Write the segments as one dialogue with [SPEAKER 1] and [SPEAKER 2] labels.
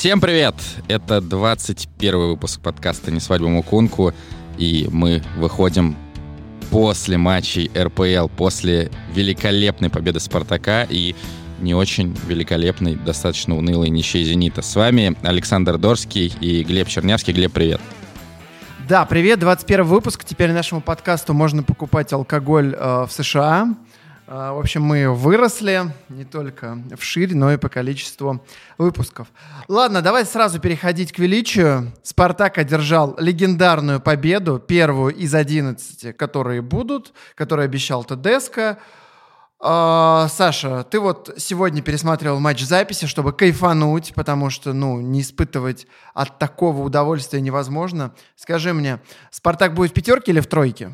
[SPEAKER 1] Всем привет! Это 21 выпуск подкаста «Не свадьба Мукунку», и мы выходим после матчей РПЛ, после великолепной победы «Спартака» и не очень великолепной, достаточно унылой ничьей «Зенита». С вами Александр Дорский и Глеб Чернявский. Глеб, привет!
[SPEAKER 2] Да, привет, 21 выпуск. Теперь нашему подкасту можно покупать алкоголь э, в США. Э, в общем, мы выросли не только в шире, но и по количеству выпусков. Ладно, давай сразу переходить к величию. «Спартак» одержал легендарную победу, первую из 11, которые будут, которую обещал Тедеско. А, Саша, ты вот сегодня пересматривал матч записи, чтобы кайфануть, потому что, ну, не испытывать от такого удовольствия невозможно. Скажи мне, Спартак будет в пятерке или в тройке?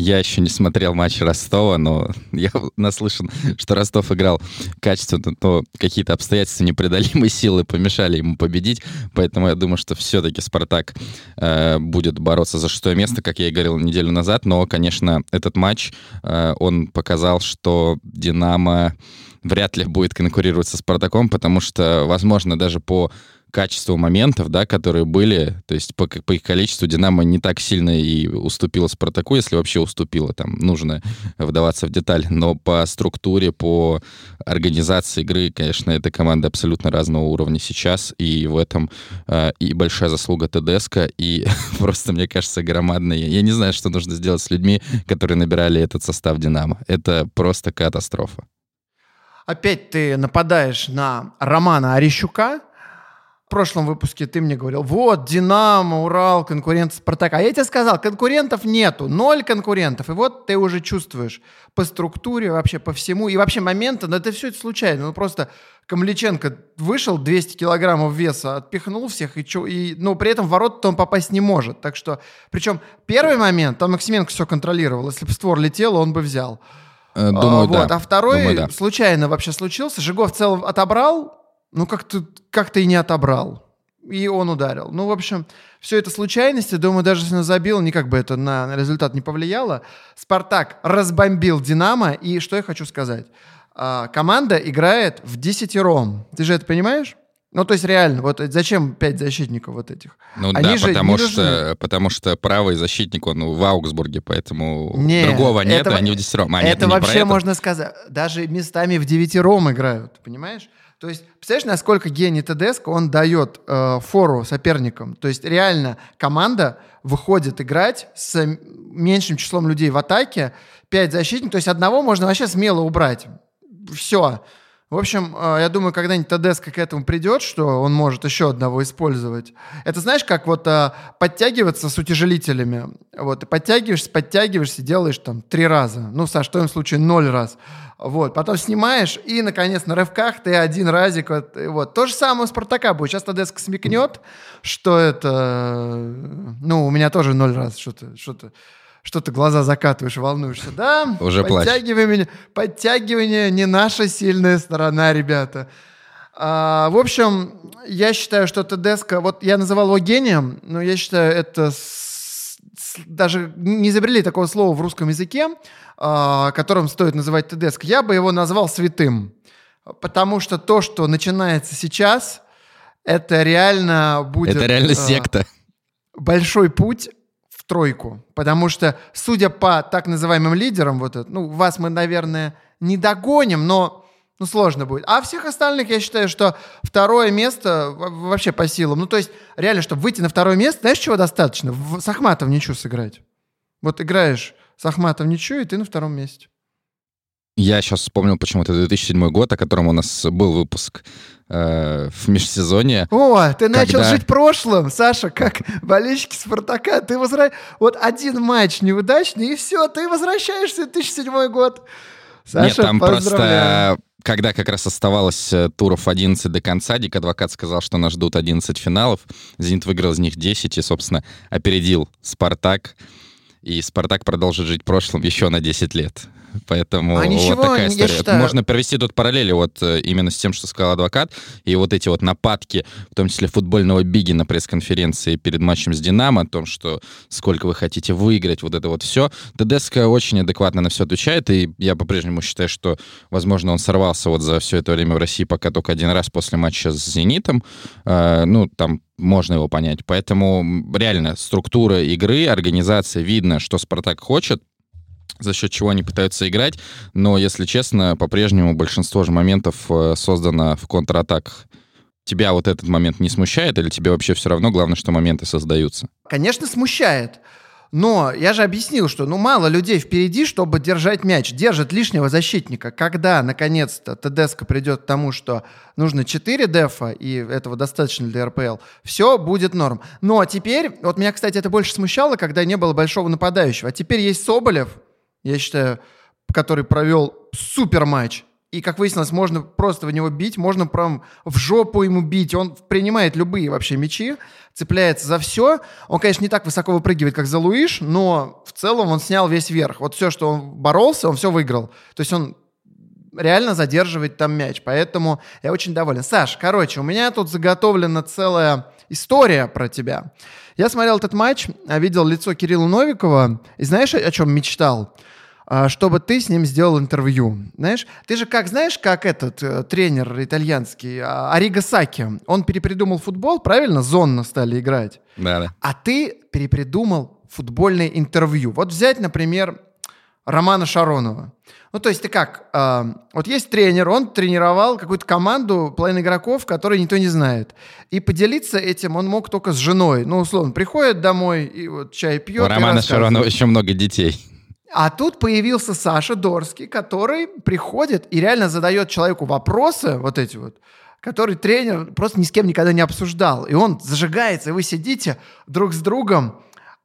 [SPEAKER 1] Я еще не смотрел матч Ростова, но я наслышан, что Ростов играл качественно, но какие-то обстоятельства непреодолимой силы помешали ему победить, поэтому я думаю, что все-таки «Спартак» э, будет бороться за шестое место, как я и говорил неделю назад, но, конечно, этот матч, э, он показал, что «Динамо» вряд ли будет конкурировать со «Спартаком», потому что, возможно, даже по качеству моментов, да, которые были, то есть по, по их количеству Динамо не так сильно и уступила Спартаку, если вообще уступила, там нужно вдаваться в деталь, но по структуре, по организации игры, конечно, эта команда абсолютно разного уровня сейчас, и в этом э, и большая заслуга ТДСК, и просто, мне кажется, громадная. Я не знаю, что нужно сделать с людьми, которые набирали этот состав Динамо. Это просто катастрофа.
[SPEAKER 2] Опять ты нападаешь на Романа Орещука, в прошлом выпуске ты мне говорил, вот, Динамо, Урал, конкурент Спартака. А я тебе сказал, конкурентов нету, ноль конкурентов. И вот ты уже чувствуешь по структуре, вообще по всему. И вообще моменты, но это все это случайно. Ну просто Камличенко вышел, 200 килограммов веса, отпихнул всех, и, чё, и, но при этом в ворот он попасть не может. Так что, причем первый момент, там Максименко все контролировал. Если бы створ летел, он бы взял.
[SPEAKER 1] Э, думаю, а,
[SPEAKER 2] вот.
[SPEAKER 1] да.
[SPEAKER 2] А второй
[SPEAKER 1] Думаю, да.
[SPEAKER 2] случайно вообще случился. Жигов в целом отобрал, ну как-то как и не отобрал. И он ударил. Ну, в общем, все это случайности. Думаю, даже если он забил, никак бы это на результат не повлияло. Спартак разбомбил Динамо. И что я хочу сказать? А, команда играет в десятером. Ты же это понимаешь? Ну, то есть реально, вот зачем пять защитников вот этих?
[SPEAKER 1] Ну
[SPEAKER 2] Они
[SPEAKER 1] да,
[SPEAKER 2] же
[SPEAKER 1] потому что,
[SPEAKER 2] нужны.
[SPEAKER 1] потому что правый защитник, он в Аугсбурге, поэтому
[SPEAKER 2] Не,
[SPEAKER 1] другого нет,
[SPEAKER 2] это-
[SPEAKER 1] они в десятером. А, нет,
[SPEAKER 2] это
[SPEAKER 1] не про
[SPEAKER 2] вообще
[SPEAKER 1] это.
[SPEAKER 2] можно сказать. Даже местами в девятером играют, понимаешь? То есть, представляешь, насколько гений Тедеско, он дает э, фору соперникам. То есть, реально, команда выходит играть с меньшим числом людей в атаке, пять защитников, то есть одного можно вообще смело убрать. Все. В общем, э, я думаю, когда-нибудь Тедеско к этому придет, что он может еще одного использовать. Это знаешь, как вот э, подтягиваться с утяжелителями. Вот, ты подтягиваешься, подтягиваешься, делаешь там три раза. Ну, в твоем случае ноль раз. Вот, потом снимаешь, и, наконец, на рывках ты один разик. Вот, вот. То же самое у Спартака будет. Сейчас Тедеско смекнет, что это... э, Ну, у меня тоже ноль раз что-то... что-то что ты глаза закатываешь, волнуешься. Да,
[SPEAKER 1] Уже плачь.
[SPEAKER 2] подтягивание, подтягивание не наша сильная сторона, ребята. А, в общем, я считаю, что Тедеско, вот я называл его гением, но я считаю, это с- с- даже не изобрели такого слова в русском языке, а, которым стоит называть Тедеско. Я бы его назвал святым, потому что то, что начинается сейчас, это реально будет...
[SPEAKER 1] Это реально
[SPEAKER 2] а,
[SPEAKER 1] секта.
[SPEAKER 2] большой путь тройку. Потому что, судя по так называемым лидерам, вот это, ну, вас мы, наверное, не догоним, но ну, сложно будет. А всех остальных, я считаю, что второе место вообще по силам. Ну, то есть, реально, чтобы выйти на второе место, знаешь, чего достаточно? В, с ничью сыграть. Вот играешь с Ахматом ничью, и ты на втором месте.
[SPEAKER 1] Я сейчас вспомнил почему-то 2007 год, о котором у нас был выпуск э, в межсезонье.
[SPEAKER 2] О, ты начал
[SPEAKER 1] Когда-
[SPEAKER 2] жить прошлым, Саша, как болельщики Спартака. Ты возвра... Вот один матч неудачный, и все, ты возвращаешься в 2007 год. Саша,
[SPEAKER 1] Нет, там
[SPEAKER 2] поздравляю.
[SPEAKER 1] просто, когда как раз оставалось э, туров 11 до конца, Дик Адвокат сказал, что нас ждут 11 финалов. «Зенит» выиграл из них 10 и, собственно, опередил «Спартак». И «Спартак» продолжит жить прошлым еще на 10 лет. Поэтому
[SPEAKER 2] А
[SPEAKER 1] вот
[SPEAKER 2] ничего,
[SPEAKER 1] такая история.
[SPEAKER 2] считаю-
[SPEAKER 1] Можно провести тут параллели вот э, именно с тем, что сказал адвокат, и вот эти вот нападки, в том числе футбольного Биги на пресс-конференции перед матчем с Динамо, о том, что сколько вы хотите выиграть, вот это вот все. ТДСК очень адекватно на все отвечает, и я по-прежнему считаю, что, возможно, он сорвался вот за все это время в России пока только один раз после матча с «Зенитом». Э, Ну, там можно его понять. Поэтому реально структура игры, организация, видно, что «Спартак» хочет, за счет чего они пытаются играть, но, если честно, по-прежнему большинство же моментов э, создано в контратаках. Тебя вот этот момент не смущает, или тебе вообще все равно, главное, что моменты создаются?
[SPEAKER 2] Конечно, смущает. Но я же объяснил, что ну мало людей впереди, чтобы держать мяч. Держит лишнего защитника. Когда, наконец-то, ТДСК придет к тому, что нужно 4 дефа, и этого достаточно для РПЛ, все будет норм. Но теперь, вот меня, кстати, это больше смущало, когда не было большого нападающего. А теперь есть Соболев, я считаю, который провел супер матч. И, как выяснилось, можно просто в него бить, можно прям в жопу ему бить. Он принимает любые вообще мячи, цепляется за все. Он, конечно, не так высоко выпрыгивает, как за Луиш, но в целом он снял весь верх. Вот все, что он боролся, он все выиграл. То есть он реально задерживает там мяч. Поэтому я очень доволен. Саш, короче, у меня тут заготовлена целая история про тебя. Я смотрел этот матч, а видел лицо Кирилла Новикова, и знаешь, о чем мечтал? А, чтобы ты с ним сделал интервью. Знаешь, ты же как, знаешь, как этот э, тренер итальянский, а, Ариго Саки, он перепридумал футбол, правильно? Зонно стали играть.
[SPEAKER 1] Да-да.
[SPEAKER 2] А ты перепридумал футбольное интервью. Вот взять, например, Романа Шаронова. Ну, то есть ты как? э, вот есть тренер, он тренировал какую-то команду, половину игроков, которые никто не знает. И поделиться этим он мог только с женой. Ну, условно, приходит домой и вот чай пьет.
[SPEAKER 1] У Романа. Шаронова еще много детей.
[SPEAKER 2] А тут появился Саша Дорский, который приходит и реально задает человеку вопросы, вот эти вот, который тренер просто ни с кем никогда не обсуждал. И он зажигается, и вы сидите друг с другом,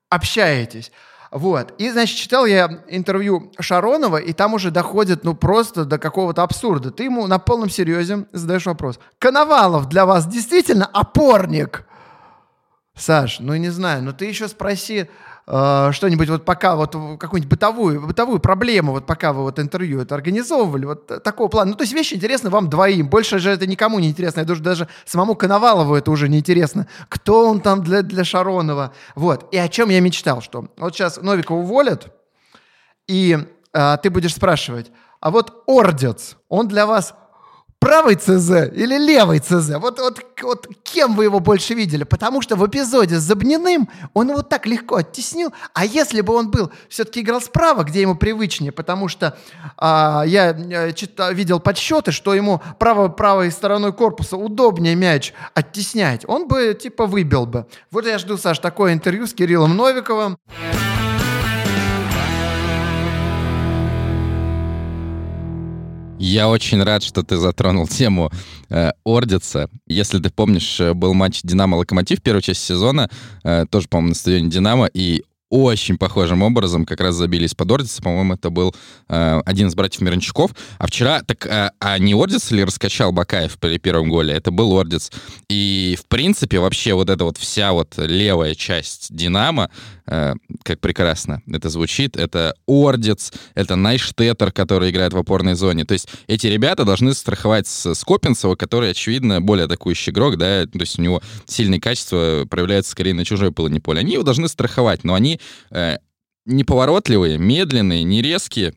[SPEAKER 2] общаетесь. Вот. И, значит, читал я интервью Шаронова, и там уже доходит, ну, просто до какого-то абсурда. Ты ему на полном серьезе задаешь вопрос. Коновалов для вас действительно опорник? Саш, ну не знаю, но ты еще спроси э, что-нибудь вот пока вот какую-нибудь бытовую, бытовую проблему, вот пока вы вот интервью это организовывали, вот такого плана. Ну, то есть вещи интересны вам двоим. Больше же это никому не интересно. Я думаю, даже самому Коновалову это уже не интересно. Кто он там для, для Шаронова? Вот. И о чем я мечтал, что вот сейчас Новикова уволят, и э, ты будешь спрашивать, а вот Ордец, он для вас правый ЦЗ или левый ЦЗ? Вот, вот, вот кем вы его больше видели? Потому что в эпизоде с Забниным он его так легко оттеснил. А если бы он был, все-таки играл справа, где ему привычнее, потому что а, я э, читал, видел подсчеты, что ему право, правой стороной корпуса удобнее мяч оттеснять, он бы типа выбил бы. Вот я жду, Саш, такое интервью с Кириллом Новиковым.
[SPEAKER 1] Я очень рад, что ты затронул тему э, Ордица. Если ты помнишь, э, был матч «Динамо-Локомотив», первая часть сезона, э, тоже, по-моему, на стадионе «Динамо», и очень похожим образом как раз забились под Ордица. По-моему, это был э, один из братьев Мирончуков. А вчера, так, э, а не Ордиц ли раскачал Бакаев при первом голе? Это был Ордиц. И, в принципе, вообще вот эта вот вся вот левая часть Динамо, э, как прекрасно это звучит, это Ордиц, это Найштеттер, который играет в опорной зоне. То есть эти ребята должны страховать Скопинцева, который, очевидно, более атакующий игрок, да, то есть у него сильные качества проявляются скорее на чужой половине поля. Они его должны страховать, но они э, неповоротливые, медленные, не резкие.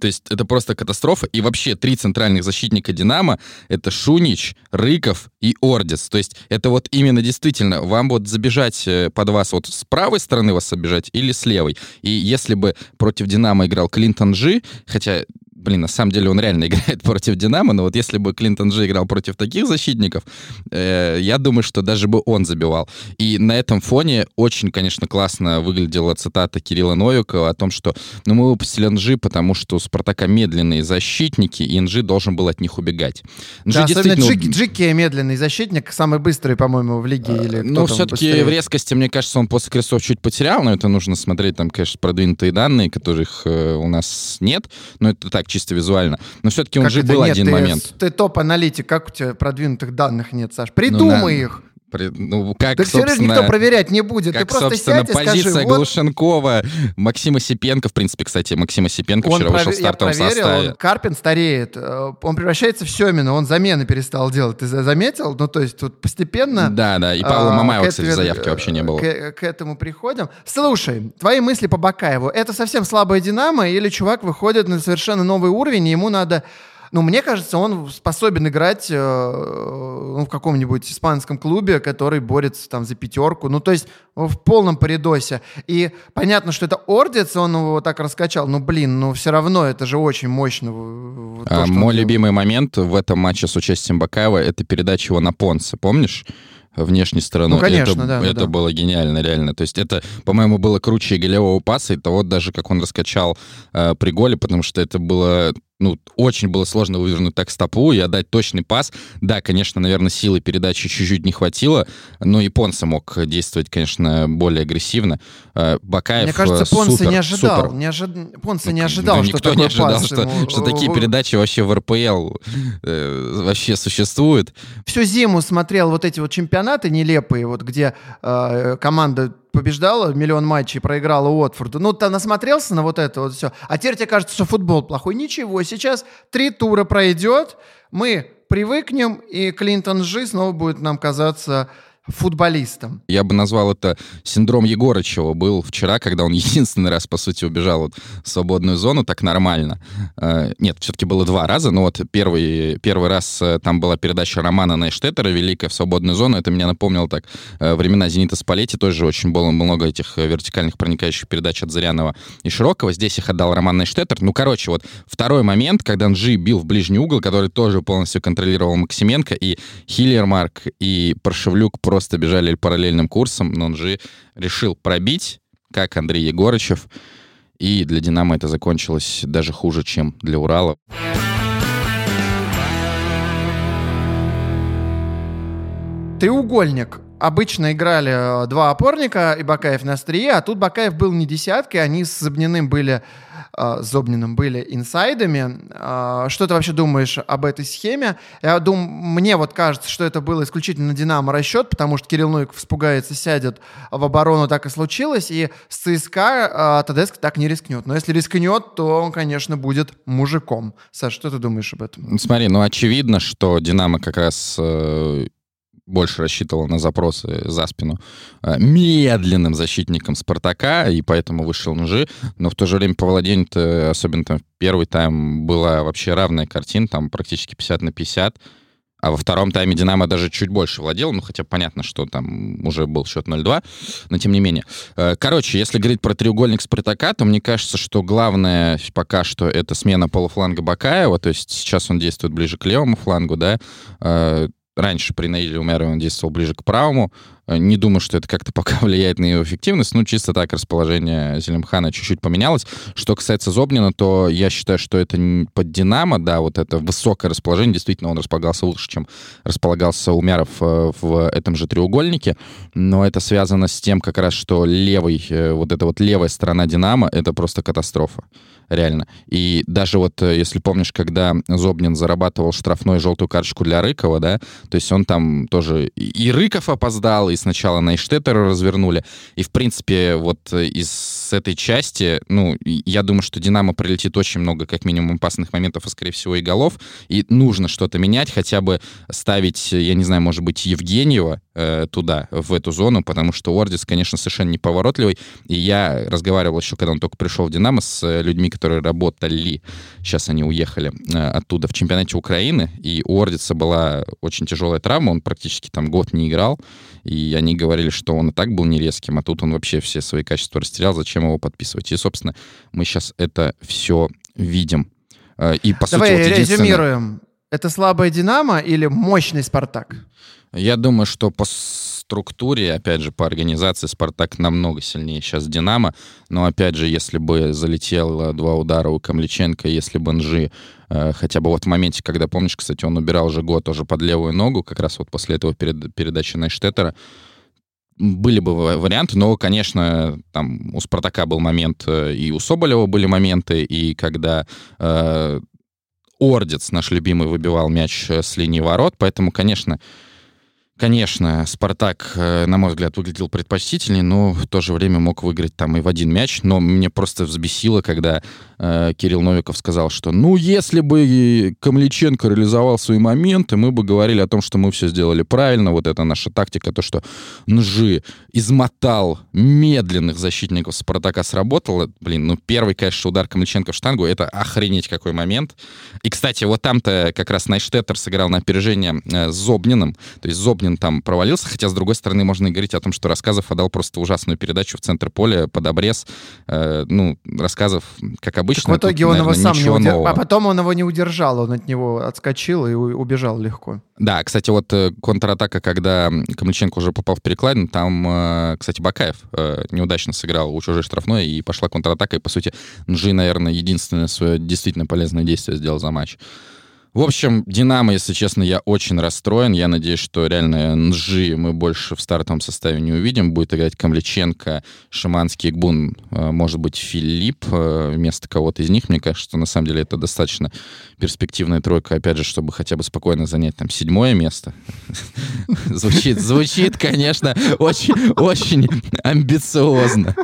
[SPEAKER 1] То есть это просто катастрофа. И вообще три центральных защитника «Динамо» — это Шунич, Рыков и Ордис. То есть это вот именно действительно вам вот забежать э, под вас вот с правой стороны вас обижать или с левой. И если бы против «Динамо» играл Клинтон Джи, хотя блин, на самом деле он реально играет против Динамо, но вот если бы Клинтон Джи играл против таких защитников, э, я думаю, что даже бы он забивал. И на этом фоне очень, конечно, классно выглядела цитата Кирилла Новикова о том, что ну, мы выпустили Нжи, потому что у Спартака медленные защитники, и Нжи должен был от них убегать. Нжи
[SPEAKER 2] Да, особенно
[SPEAKER 1] действительно-
[SPEAKER 2] Джики, Джики медленный защитник, самый быстрый, по-моему, в лиге. Или
[SPEAKER 1] Ну, все-таки в резкости, мне кажется, он после крестов чуть потерял, но это нужно смотреть, там, конечно, продвинутые данные, которых э, у нас нет, но это так, чисто визуально. Но все-таки он
[SPEAKER 2] Как
[SPEAKER 1] же был
[SPEAKER 2] нет?
[SPEAKER 1] один
[SPEAKER 2] ты,
[SPEAKER 1] момент.
[SPEAKER 2] Ты топ-аналитик, как у тебя продвинутых данных нет, Саш? Придумай
[SPEAKER 1] на-
[SPEAKER 2] их.
[SPEAKER 1] Ну, как,
[SPEAKER 2] так все равно никто проверять не будет.
[SPEAKER 1] Как,
[SPEAKER 2] Ты просто
[SPEAKER 1] собственно,
[SPEAKER 2] сядь и
[SPEAKER 1] позиция
[SPEAKER 2] скажи, вот
[SPEAKER 1] Глушенкова, Максима Сипенко, в принципе, кстати, Максима Сипенко
[SPEAKER 2] он
[SPEAKER 1] вчера вышел
[SPEAKER 2] прове-
[SPEAKER 1] в стартовом
[SPEAKER 2] проверил,
[SPEAKER 1] составе.
[SPEAKER 2] он- Карпин стареет, э, он превращается в Семина, он замены перестал делать. Ты за- заметил? Ну, то есть тут постепенно...
[SPEAKER 1] Да, да, и Павла
[SPEAKER 2] а,
[SPEAKER 1] Мамаева, кстати, в заявке вообще не было.
[SPEAKER 2] К, к этому приходим. Слушай, твои мысли по Бакаеву. Это совсем слабая Динамо или чувак выходит на совершенно новый уровень, и ему надо... Ну, мне кажется, он способен играть э, ну, в каком-нибудь испанском клубе, который борется там за пятерку. Ну, то есть в полном паридосе. И понятно, что это Ордец, он его так раскачал. Ну, блин, ну все равно это же очень мощно. то,
[SPEAKER 1] А,
[SPEAKER 2] он
[SPEAKER 1] Мой
[SPEAKER 2] делает.
[SPEAKER 1] любимый момент в этом матче с участием Бакаева — это передача его на Понса, помнишь? Внешней стороной.
[SPEAKER 2] Ну, конечно,
[SPEAKER 1] это,
[SPEAKER 2] да,
[SPEAKER 1] Это
[SPEAKER 2] да.
[SPEAKER 1] было гениально, реально. То есть это, по-моему, было круче голевого паса, и того даже, как он раскачал э, при голе, потому что это было ну, очень было сложно вывернуть так стопу и отдать точный пас. Да, конечно, наверное, силы передачи чуть-чуть не хватило, но и Понса мог действовать, конечно, более агрессивно. Э, Бакаев
[SPEAKER 2] Мне кажется,
[SPEAKER 1] э,
[SPEAKER 2] Понса
[SPEAKER 1] супер,
[SPEAKER 2] не ожидал.
[SPEAKER 1] супер.
[SPEAKER 2] Не ожид- Понса
[SPEAKER 1] Ну,
[SPEAKER 2] не
[SPEAKER 1] да
[SPEAKER 2] ожидал, что
[SPEAKER 1] никто не ожидал, что,
[SPEAKER 2] ему-
[SPEAKER 1] что такие передачи вообще в РПЛ э, вообще существуют.
[SPEAKER 2] всю зиму смотрел вот эти вот чемпионаты нелепые, вот где э, команда побеждала миллион матчей, проиграла Уотфорду. Ну, ты насмотрелся на вот это вот все. А теперь тебе кажется, что футбол плохой. Ничего, сейчас три тура пройдет, мы привыкнем, и Клинтон Жи снова будет нам казаться футболистом.
[SPEAKER 1] Я бы назвал это синдром Егорычева. Был вчера, когда он единственный раз, по сути, убежал вот в свободную зону так нормально. Э, Нет, все-таки было два раза, но вот первый, первый раз э, там была передача Романа Найштеттера «Великая в свободную зону». Это меня напомнило так э, времена «Зенита Спалетти». Тоже очень было много этих вертикальных проникающих передач от Зарянова и Широкого. Здесь их отдал Роман Нойштедтер. Ну, короче, вот второй момент, когда Нжи бил в ближний угол, который тоже полностью контролировал Максименко, и Хиллермарк, и Паршивлюк просто бежали параллельным курсом, но Нжи решил пробить, как Андрей Егорычев, и для «Динамо» это закончилось даже хуже, чем для «Урала».
[SPEAKER 2] Треугольник. Обычно играли э, два опорника и Бакаев на острие, а тут Бакаев был не десяткой, они с Зобниным были, э, Зобниным были инсайдами. Э, что ты вообще думаешь об этой схеме? Я думаю, мне вот кажется, что это был исключительно на Динамо расчет, потому что Кирилл Нуиков испугается, сядет в оборону, так и случилось, и с ЦСКА э, Тедеско так не рискнет. Но если рискнет, то он, конечно, будет мужиком. Саш, что ты думаешь об этом?
[SPEAKER 1] Смотри, ну очевидно, что «Динамо» как раз э, больше рассчитывал на запросы за спину э, медленным защитником «Спартака», и поэтому вышел ножи. Но в то же время по владению, особенно там первый тайм, была вообще равная картина, там практически 50 на 50. А во втором тайме «Динамо» даже чуть больше владел, ну, хотя понятно, что там уже был счет 0-2, но тем не менее. Э, Короче, если говорить про треугольник «Спартака», то мне кажется, что главное пока что это смена полуфланга Бакаева, то есть сейчас он действует ближе к левому флангу, да, Э, Раньше при Наиле Умерове он действовал ближе к правому. Э, Не думаю, что это как-то пока влияет на его эффективность. Ну, чисто так расположение Зелимхана чуть-чуть поменялось. Что касается Зобнина, то я считаю, что это под Динамо, да, вот это высокое расположение. Действительно, он располагался лучше, чем располагался Умяров э, в этом же треугольнике. Но это связано с тем как раз, что левый, э, вот эта вот левая сторона Динамо, это просто катастрофа реально. И даже вот, если помнишь, когда Зобнин зарабатывал штрафную желтую карточку для Рыкова, да, то есть он там тоже и Рыков опоздал, и сначала на Иштеттера развернули. И, в принципе, вот э, из этой части, ну, я думаю, что Динамо прилетит очень много, как минимум, опасных моментов, и, скорее всего, и голов. И нужно что-то менять, хотя бы ставить, я не знаю, может быть, Евгеньева э, туда, в эту зону, потому что Ордис, конечно, совершенно неповоротливый. И я разговаривал еще, когда он только пришел в Динамо, с э, людьми, которые работали, сейчас они уехали э, оттуда в чемпионате Украины, и у Ордица была очень тяжелая травма, он практически там год не играл, и они говорили, что он и так был не резким, а тут он вообще все свои качества растерял, зачем его подписывать. И, собственно, мы сейчас это все видим. Э, И, по
[SPEAKER 2] Давай
[SPEAKER 1] сути, вот единственное-
[SPEAKER 2] резюмируем. Это слабая Динамо или мощный Спартак?
[SPEAKER 1] Я думаю, что по структуре, опять же, по организации Спартак намного сильнее сейчас Динамо. Но, опять же, если бы залетело два удара у Камличенко, если бы Нжи э, хотя бы вот в моменте, когда, помнишь, кстати, он убирал уже год тоже под левую ногу, как раз вот после этого перед, передачи Найштеттера, были бы ва- варианты, но, конечно, там у Спартака был момент, э, и у Соболева были моменты, и когда э, Ордец, наш любимый, выбивал мяч э, с линии ворот, поэтому, конечно, Конечно, Спартак, э, на мой взгляд, выглядел предпочтительнее, но в то же время мог выиграть там и в один мяч. Но мне просто взбесило, когда э, Кирилл Новиков сказал, что ну, если бы Камличенко реализовал свои моменты, мы бы говорили о том, что мы все сделали правильно. Вот это наша тактика, то, что Нжи измотал медленных защитников Спартака сработало. Блин, ну, первый, конечно, удар Камличенко в штангу, это охренеть какой момент. И, кстати, вот там-то как раз Найштеттер сыграл на опережение э, с Зобниным. То есть Зобнин там провалился, хотя, с другой стороны, можно и говорить о том, что Рассказов отдал просто ужасную передачу в центр поля под обрез. Э, ну, Рассказов, как обычно.
[SPEAKER 2] Так в итоге он наверное, его сам не удержал. А потом он его не удержал, он от него отскочил и убежал легко.
[SPEAKER 1] Да, кстати, вот э, контратака, когда Камличенко уже попал в перекладину, там, э, кстати, Бакаев э, неудачно сыграл у чужой штрафной, и пошла контратака, и, по сути, Нжи, наверное, единственное свое действительно полезное действие сделал за матч. В общем, Динамо, если честно, я очень расстроен. Я надеюсь, что реально Нжи мы больше в стартовом составе не увидим. Будет играть Камличенко, Шиманский, Гбун, э, может быть, Филипп э, вместо кого-то из них. Мне кажется, что на самом деле это достаточно перспективная тройка, опять же, чтобы хотя бы спокойно занять там седьмое место. Звучит, звучит, конечно, очень, очень амбициозно.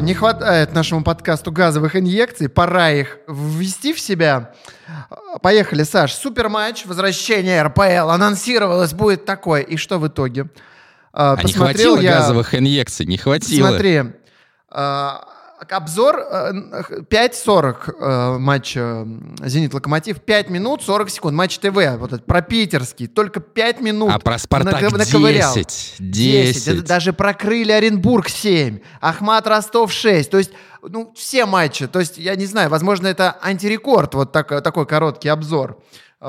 [SPEAKER 2] Не хватает нашему подкасту газовых инъекций, пора их ввести в себя. Поехали, Саш. Супер матч, возвращение РПЛ. Анонсировалось будет такое. И что в итоге?
[SPEAKER 1] А, а не хватило я... газовых инъекций? Не хватило.
[SPEAKER 2] Смотри, а, Обзор 5.40 э, э, матча «Зенит-Локомотив». 5 минут 40 секунд. Матч ТВ, вот этот, про питерский. Только 5 минут.
[SPEAKER 1] А про «Спартак» нак- 10. 10. 10.
[SPEAKER 2] Даже прокрыли Оренбург 7. Ахмат Ростов 6. То есть, ну, все матчи. То есть, я не знаю, возможно, это антирекорд, вот так, такой короткий обзор.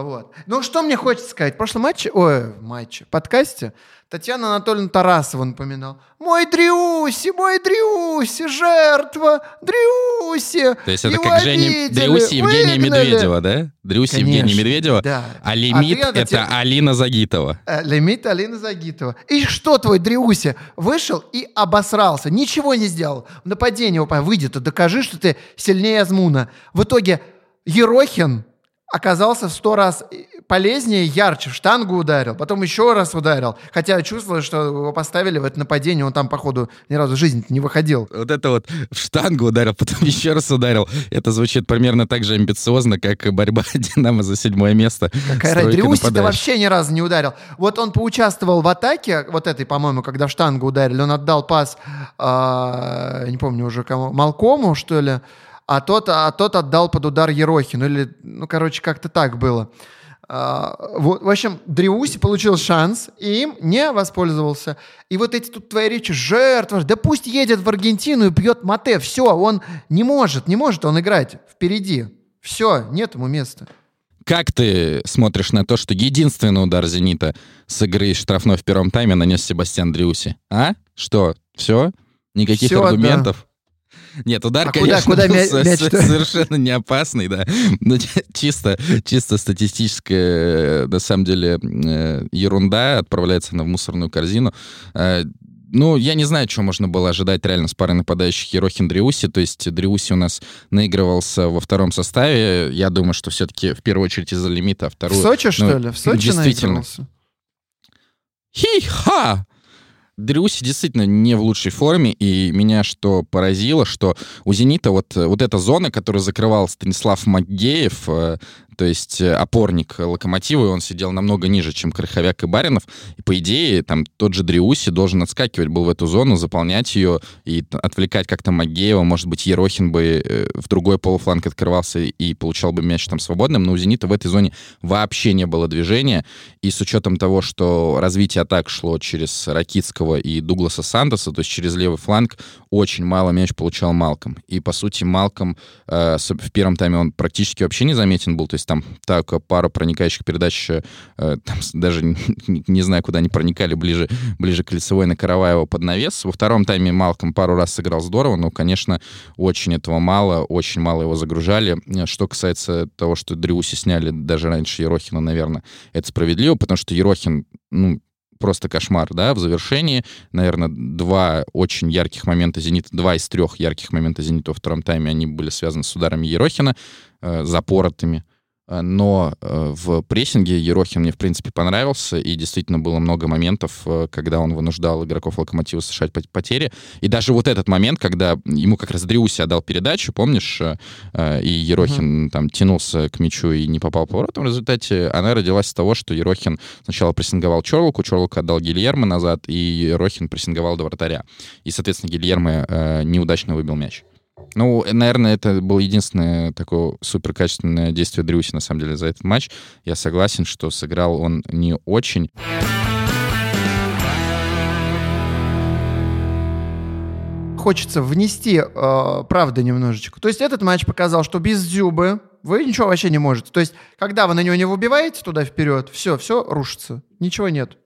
[SPEAKER 2] Вот. Ну, что мне хочется сказать. В прошлом матче, ой, матче, подкасте Татьяна Анатольевна Тарасова напоминал. «Мой Дрюси, мой Дрюси, жертва, Дрюси!»
[SPEAKER 1] То есть это как Женя Дрюси Евгения Медведева, да? Дрюси Конечно, Евгения Медведева? Да. А лимит а это Татьяна... Алина Загитова.
[SPEAKER 2] А, лимит Алина Загитова. И что твой Дрюси? Вышел и обосрался. Ничего не сделал. В нападение выйдет, докажи, что ты сильнее Азмуна. В итоге Ерохин оказался в сто раз полезнее, ярче. В штангу ударил, потом еще раз ударил. Хотя чувствовал, что его поставили в это нападение, он там, походу, ни разу в жизни не выходил.
[SPEAKER 1] Вот это вот в штангу ударил, потом еще раз ударил. Это звучит примерно так же амбициозно, как борьба Динамо за седьмое место.
[SPEAKER 2] Какая разница? ты вообще ни разу не ударил. Вот он поучаствовал в атаке, вот этой, по-моему, когда в штангу ударили, он отдал пас, э, не помню уже кому, Малкому, что ли, а тот, а тот отдал под удар Ерохину. Или, ну, короче, как-то так было. А, вот, в общем, Дриуси получил шанс и им не воспользовался. И вот эти тут твои речи, жертва, да пусть едет в Аргентину и пьет мате. Все, он не может, не может он играть впереди. Все, нет ему места.
[SPEAKER 1] Как ты смотришь на то, что единственный удар «Зенита» с игры штрафной в первом тайме нанес Себастьян Дриуси? А? Что? Все? Никаких Все, аргументов? Нет, удар, а конечно, куда, куда был мяч совершенно не опасный, да. Но чисто, чисто статистическая, на самом деле, э, ерунда отправляется она в мусорную корзину. Э, ну, я не знаю, что можно было ожидать реально с парой нападающих Ерохин Дриуси. То есть Дриуси у нас наигрывался во втором составе. Я думаю, что все-таки в первую очередь из-за лимита, а вторую...
[SPEAKER 2] В Сочи, ну, что ли? В Сочи действительно.
[SPEAKER 1] Хи-ха! Дрюси действительно не в лучшей форме, и меня что поразило, что у «Зенита» вот, вот эта зона, которую закрывал Станислав Макгеев, э, то есть э, опорник локомотива, и он сидел намного ниже, чем Крыховяк и Баринов. И, по идее, там тот же Дриуси должен отскакивать был в эту зону, заполнять ее и отвлекать как-то Магеева. Может быть, Ерохин бы э, в другой полуфланг открывался и получал бы мяч там свободным, но у «Зенита» в этой зоне вообще не было движения. И с учетом того, что развитие атак шло через Ракитского и Дугласа Сандоса, то есть через левый фланг, очень мало мяч получал Малком. И, по сути, Малком э, в первом тайме он практически вообще не заметен был. То есть там так пара проникающих передач, э, там даже не, знаю, куда они проникали, ближе, ближе к лицевой на Караваева под навес. Во втором тайме Малком пару раз сыграл здорово, но, конечно, очень этого мало, очень мало его загружали. Что касается того, что Дрюси сняли даже раньше Ерохина, наверное, это справедливо, потому что Ерохин, ну, просто кошмар, да, в завершении, наверное, два очень ярких момента «Зенита», два из трех ярких момента «Зенита» во втором тайме, они были связаны с ударами Ерохина, э, запоротыми, Э, но э, в прессинге Ерохин мне, в принципе, понравился, и действительно было много моментов, э, когда он вынуждал игроков Локомотива совершать потери. И даже вот этот момент, когда ему как раз Дриуси отдал передачу, помнишь, и Ерохин uh-huh. там тянулся к мячу и не попал по воротам, в результате она родилась из того, что Ерохин сначала прессинговал Чорлуку, Чорлук отдал Гильермо назад, и Ерохин прессинговал до вратаря. И, соответственно, Гильермо неудачно выбил мяч. Ну, наверное, это было единственное такое суперкачественное действие Дрюси, на самом деле, за этот матч. Я согласен, что сыграл он не очень.
[SPEAKER 2] Хочется внести э, правды немножечко. То есть этот матч показал, что без Зюбы вы ничего вообще не можете. То есть, когда вы на него не выбиваете туда вперед, все, все рушится. Ничего нет.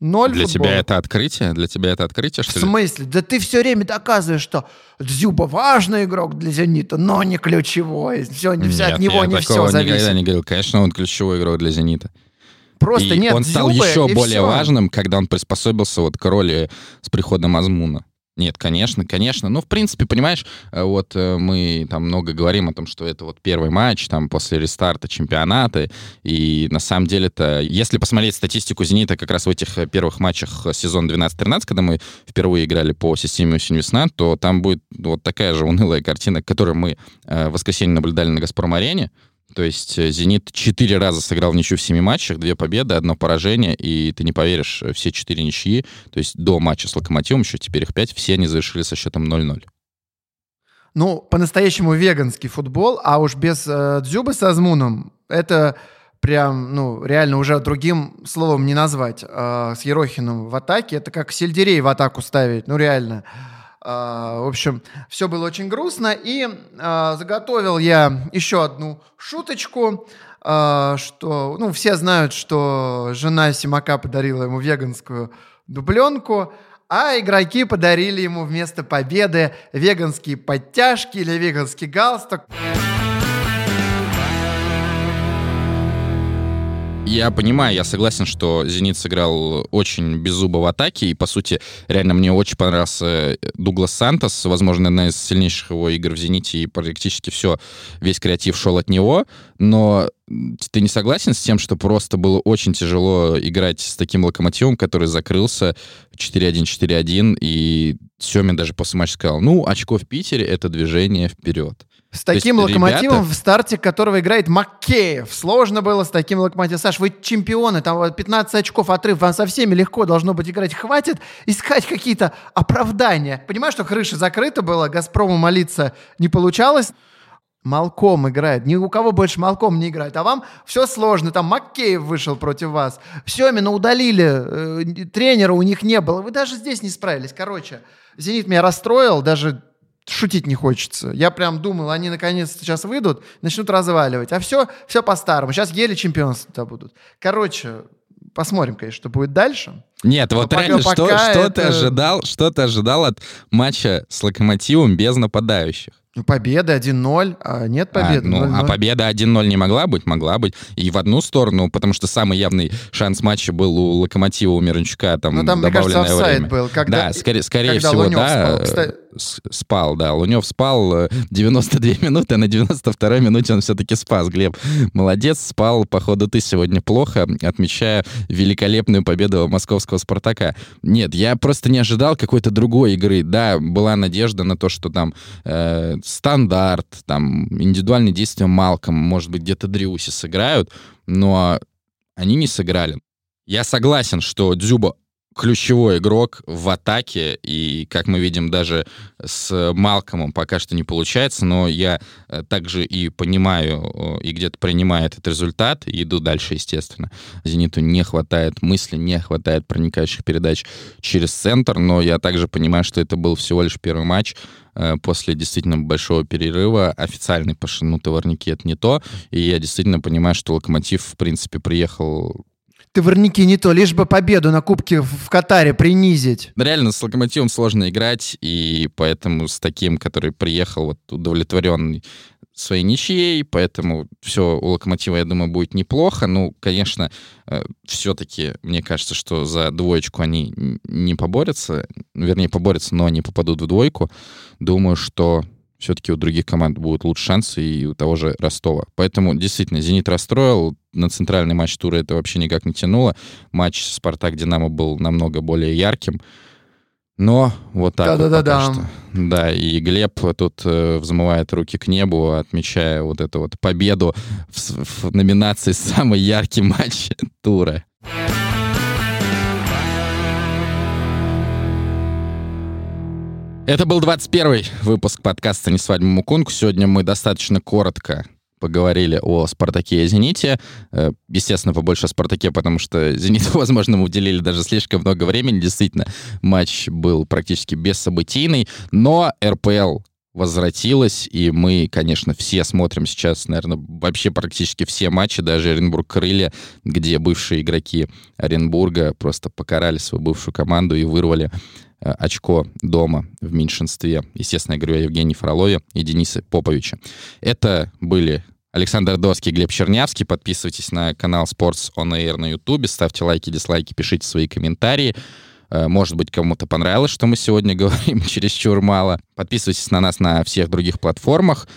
[SPEAKER 2] Ноль
[SPEAKER 1] Для
[SPEAKER 2] футбола.
[SPEAKER 1] тебя это открытие? Для тебя это открытие, что
[SPEAKER 2] В смысле? Да ты все время доказываешь, что Дзюба важный игрок для «Зенита», но не ключевой. Все,
[SPEAKER 1] Нет,
[SPEAKER 2] все от него не все зависит.
[SPEAKER 1] никогда не говорил. Конечно, он ключевой игрок для «Зенита».
[SPEAKER 2] Просто
[SPEAKER 1] и
[SPEAKER 2] нет
[SPEAKER 1] он стал
[SPEAKER 2] Дзюбы,
[SPEAKER 1] еще более
[SPEAKER 2] все.
[SPEAKER 1] важным, когда он приспособился вот к роли с приходом Азмуна. Нет, конечно, конечно. Ну, в принципе, понимаешь, э, вот э, мы там много говорим о том, что это вот первый матч там после рестарта чемпионата, и на самом деле-то, если посмотреть статистику «Зенита» как раз в этих э, первых матчах сезона 12-13, когда мы впервые играли по системе «Осень-весна», то там будет вот такая же унылая картина, которую мы в воскресенье наблюдали на «Газпром-арене», то есть э, «Зенит» четыре раза сыграл ничью в семи матчах, две победы, одно поражение, и ты не поверишь, э, все четыре ничьи, то есть до матча с «Локомотивом», еще теперь их пять, все они завершили со счетом 0-0.
[SPEAKER 2] Ну, по-настоящему веганский футбол, а уж без э, Дзюбы с Азмуном, это прям, ну, реально уже другим словом не назвать. Э, с Ерохиным в атаке, это как сельдерей в атаку ставить, ну, реально. А, в общем, все было очень грустно. И а, заготовил я еще одну шуточку, а, что, ну, все знают, что жена Симака подарила ему веганскую дубленку, а игроки подарили ему вместо победы веганские подтяжки или веганский галстук.
[SPEAKER 1] Я понимаю, я согласен, что «Зенит» сыграл очень беззубо в атаке, и, по сути, реально мне очень понравился э, Дуглас Сантос, возможно, одна из сильнейших его игр в «Зените», и практически все, весь креатив шел от него, но ты не согласен с тем, что просто было очень тяжело играть с таким локомотивом, который закрылся 4-1, 4-1, и Семин даже после матча сказал, ну, очко в Питере — это движение вперед.
[SPEAKER 2] С таким
[SPEAKER 1] есть
[SPEAKER 2] локомотивом,
[SPEAKER 1] ребята-
[SPEAKER 2] в старте которого играет Маккеев. Сложно было с таким локомотивом. Саш, вы чемпионы, там вот 15 очков отрыв, вам со всеми легко должно быть играть. Хватит искать какие-то оправдания. Понимаешь, что крыша закрыта была, Газпрому молиться не получалось. Малком играет. Ни у кого больше Малком не играет. А вам все сложно. Там Маккеев вышел против вас. Все, именно удалили. э, тренера у них не было. Вы даже здесь не справились. Короче, «Зенит» меня расстроил. Даже шутить не хочется. Я прям думал, они наконец-то сейчас выйдут, начнут разваливать. А все, все по-старому. Сейчас еле чемпионство будут. Короче, посмотрим, конечно, что будет дальше.
[SPEAKER 1] Нет, вот
[SPEAKER 2] пока-
[SPEAKER 1] реально, что, что
[SPEAKER 2] это-
[SPEAKER 1] ты ожидал, что ты ожидал от матча с Локомотивом без нападающих?
[SPEAKER 2] Ну, Победа 1-0, а нет
[SPEAKER 1] А,
[SPEAKER 2] победы.
[SPEAKER 1] ну, а
[SPEAKER 2] 0-0.
[SPEAKER 1] победа 1-0 не могла быть? Могла быть. И в одну сторону, потому что самый явный шанс матча был у Локомотива, у Мирончука, там,
[SPEAKER 2] Ну, там, мне кажется, офсайд был. Когда,
[SPEAKER 1] да, скорее, скорее
[SPEAKER 2] когда
[SPEAKER 1] всего,
[SPEAKER 2] Лунёв
[SPEAKER 1] да.
[SPEAKER 2] спал. Кстати-
[SPEAKER 1] Спал, да. Лунев спал э, 92 минуты, а на 92-й минуте он все-таки спас. Глеб, молодец, спал. Походу, ты сегодня плохо, отмечая великолепную победу московского «Спартака». Нет, я просто не ожидал какой-то другой игры. Да, была надежда на то, что там э, стандарт, там индивидуальные действия Малком, может быть, где-то Дриуси сыграют, но они не сыграли. Я согласен, что Дзюба ключевой игрок в атаке, и, как мы видим, даже с Малкомом пока что не получается, но я э, также и понимаю, э, и где-то принимаю этот результат, и иду дальше, естественно. «Зениту» не хватает мысли, не хватает проникающих передач через центр, но я также понимаю, что это был всего лишь первый матч, э, после действительно большого перерыва. Официальный по шину это не то, и я действительно понимаю, что «Локомотив», в принципе, приехал
[SPEAKER 2] Ты ворники не то, лишь бы победу на Кубке в Катаре принизить.
[SPEAKER 1] Реально с локомотивом сложно играть, и поэтому с таким, который приехал вот удовлетворенный своей ничьей, поэтому все у локомотива, я думаю, будет неплохо. Ну, конечно, все-таки мне кажется, что за двоечку они не поборются, вернее, поборются, но они попадут в двойку. Думаю, что все-таки у других команд будут лучше шансы и у того же Ростова. Поэтому действительно «Зенит» расстроил. На центральный матч тура это вообще никак не тянуло. Матч «Спартак-Динамо» был намного более ярким. Но вот так
[SPEAKER 2] да,
[SPEAKER 1] вот
[SPEAKER 2] да, да,
[SPEAKER 1] что. Да, и Глеб тут э, взмывает руки к небу, отмечая вот эту вот победу в, в номинации «Самый яркий матч тура». Это был 21 выпуск подкаста «Не свадьба Мукунг». Сегодня мы достаточно коротко поговорили о «Спартаке» и «Зените». Э, естественно, побольше о «Спартаке», потому что «Зениту», возможно, мы уделили даже слишком много времени. Действительно, матч был практически бессобытийный, но РПЛ возвратилась, и мы, конечно, все смотрим сейчас, наверное, вообще практически все матчи, даже Оренбург-Крылья, где бывшие игроки Оренбурга просто покарали свою бывшую команду и вырвали очко дома в меньшинстве. Естественно, я говорю о Евгении Фролове и Денисе Поповиче. Это были Александр Доский, Глеб Чернявский. Подписывайтесь на канал Sports On Air на YouTube, ставьте лайки, дизлайки, пишите свои комментарии. Э, Может быть, кому-то понравилось, что мы сегодня говорим чересчур мало. Подписывайтесь на нас на всех других платформах.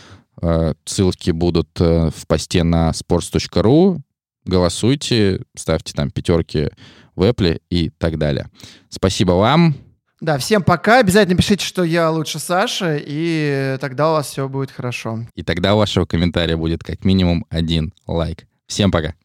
[SPEAKER 1] Э, Ссылки будут э, в посте на sports.ru. Голосуйте, ставьте там пятерки в Apple и так далее. Спасибо вам.
[SPEAKER 2] Да, всем пока. Обязательно пишите, что я лучше Саши, и тогда у вас все будет хорошо.
[SPEAKER 1] И тогда у вашего комментария будет как минимум один лайк. Всем пока.